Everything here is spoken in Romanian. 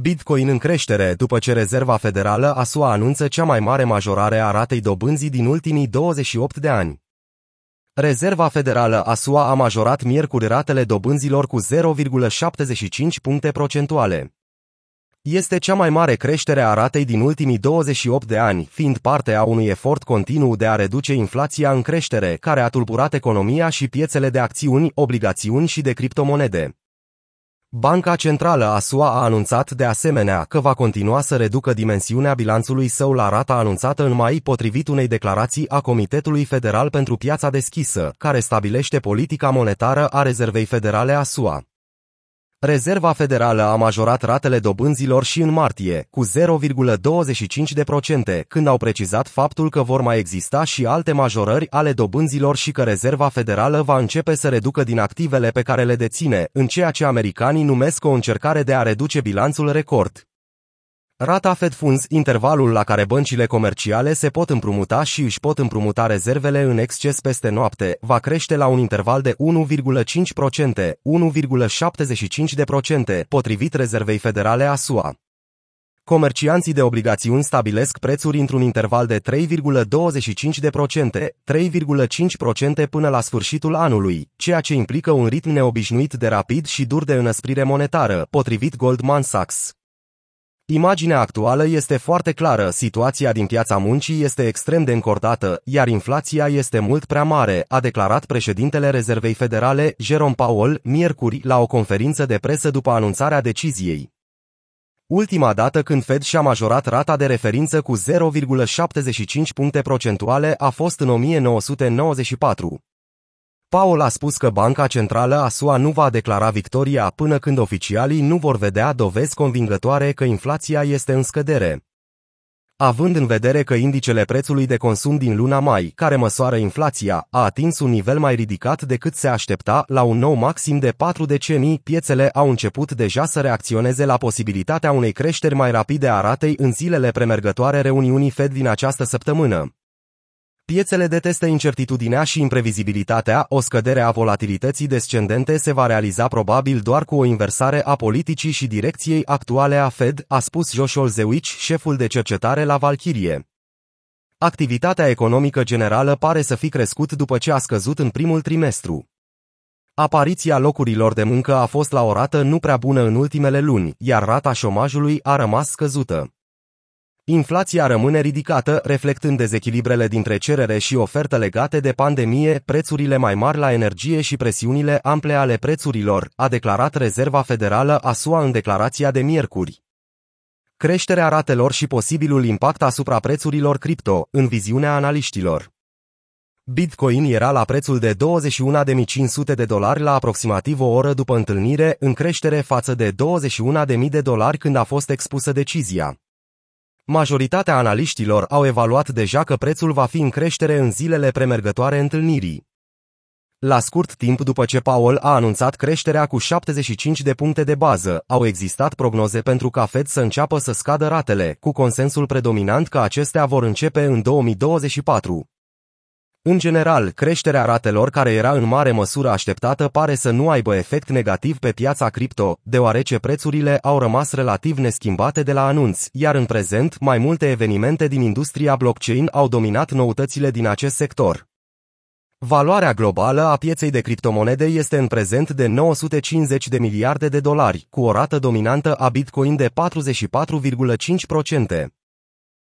Bitcoin în creștere după ce Rezerva Federală a SUA anunță cea mai mare majorare a ratei dobânzii din ultimii 28 de ani. Rezerva Federală a SUA a majorat miercuri ratele dobânzilor cu 0,75 puncte procentuale. Este cea mai mare creștere a ratei din ultimii 28 de ani, fiind parte a unui efort continuu de a reduce inflația în creștere, care a tulburat economia și piețele de acțiuni, obligațiuni și de criptomonede. Banca Centrală a SUA a anunțat de asemenea că va continua să reducă dimensiunea bilanțului său la rata anunțată în mai potrivit unei declarații a Comitetului Federal pentru Piața Deschisă, care stabilește politica monetară a Rezervei Federale a SUA. Rezerva Federală a majorat ratele dobânzilor și în martie, cu 0,25%, când au precizat faptul că vor mai exista și alte majorări ale dobânzilor și că Rezerva Federală va începe să reducă din activele pe care le deține, în ceea ce americanii numesc o încercare de a reduce bilanțul record. Rata Fed Funds, intervalul la care băncile comerciale se pot împrumuta și își pot împrumuta rezervele în exces peste noapte, va crește la un interval de 1,5%, 1,75%, potrivit Rezervei Federale a SUA. Comercianții de obligațiuni stabilesc prețuri într-un interval de 3,25%, 3,5% până la sfârșitul anului, ceea ce implică un ritm neobișnuit de rapid și dur de înăsprire monetară, potrivit Goldman Sachs. Imaginea actuală este foarte clară, situația din piața muncii este extrem de încordată, iar inflația este mult prea mare, a declarat președintele Rezervei Federale, Jerome Powell, miercuri, la o conferință de presă după anunțarea deciziei. Ultima dată când Fed și-a majorat rata de referință cu 0,75 puncte procentuale a fost în 1994. Paul a spus că Banca Centrală a SUA nu va declara victoria până când oficialii nu vor vedea dovezi convingătoare că inflația este în scădere. Având în vedere că indicele prețului de consum din luna mai, care măsoară inflația, a atins un nivel mai ridicat decât se aștepta, la un nou maxim de 4 decenii, piețele au început deja să reacționeze la posibilitatea unei creșteri mai rapide a ratei în zilele premergătoare reuniunii Fed din această săptămână. Piețele detestă incertitudinea și imprevizibilitatea, o scădere a volatilității descendente se va realiza probabil doar cu o inversare a politicii și direcției actuale a Fed, a spus Josh Olzewicz, șeful de cercetare la Valkyrie. Activitatea economică generală pare să fi crescut după ce a scăzut în primul trimestru. Apariția locurilor de muncă a fost la o rată nu prea bună în ultimele luni, iar rata șomajului a rămas scăzută. Inflația rămâne ridicată, reflectând dezechilibrele dintre cerere și ofertă legate de pandemie, prețurile mai mari la energie și presiunile ample ale prețurilor, a declarat Rezerva Federală a SUA în declarația de miercuri. Creșterea ratelor și posibilul impact asupra prețurilor cripto, în viziunea analiștilor. Bitcoin era la prețul de 21.500 de dolari la aproximativ o oră după întâlnire, în creștere față de 21.000 de dolari când a fost expusă decizia. Majoritatea analiștilor au evaluat deja că prețul va fi în creștere în zilele premergătoare întâlnirii. La scurt timp după ce Powell a anunțat creșterea cu 75 de puncte de bază, au existat prognoze pentru ca Fed să înceapă să scadă ratele, cu consensul predominant că acestea vor începe în 2024. În general, creșterea ratelor care era în mare măsură așteptată pare să nu aibă efect negativ pe piața cripto, deoarece prețurile au rămas relativ neschimbate de la anunț, iar în prezent mai multe evenimente din industria blockchain au dominat noutățile din acest sector. Valoarea globală a pieței de criptomonede este în prezent de 950 de miliarde de dolari, cu o rată dominantă a Bitcoin de 44,5%.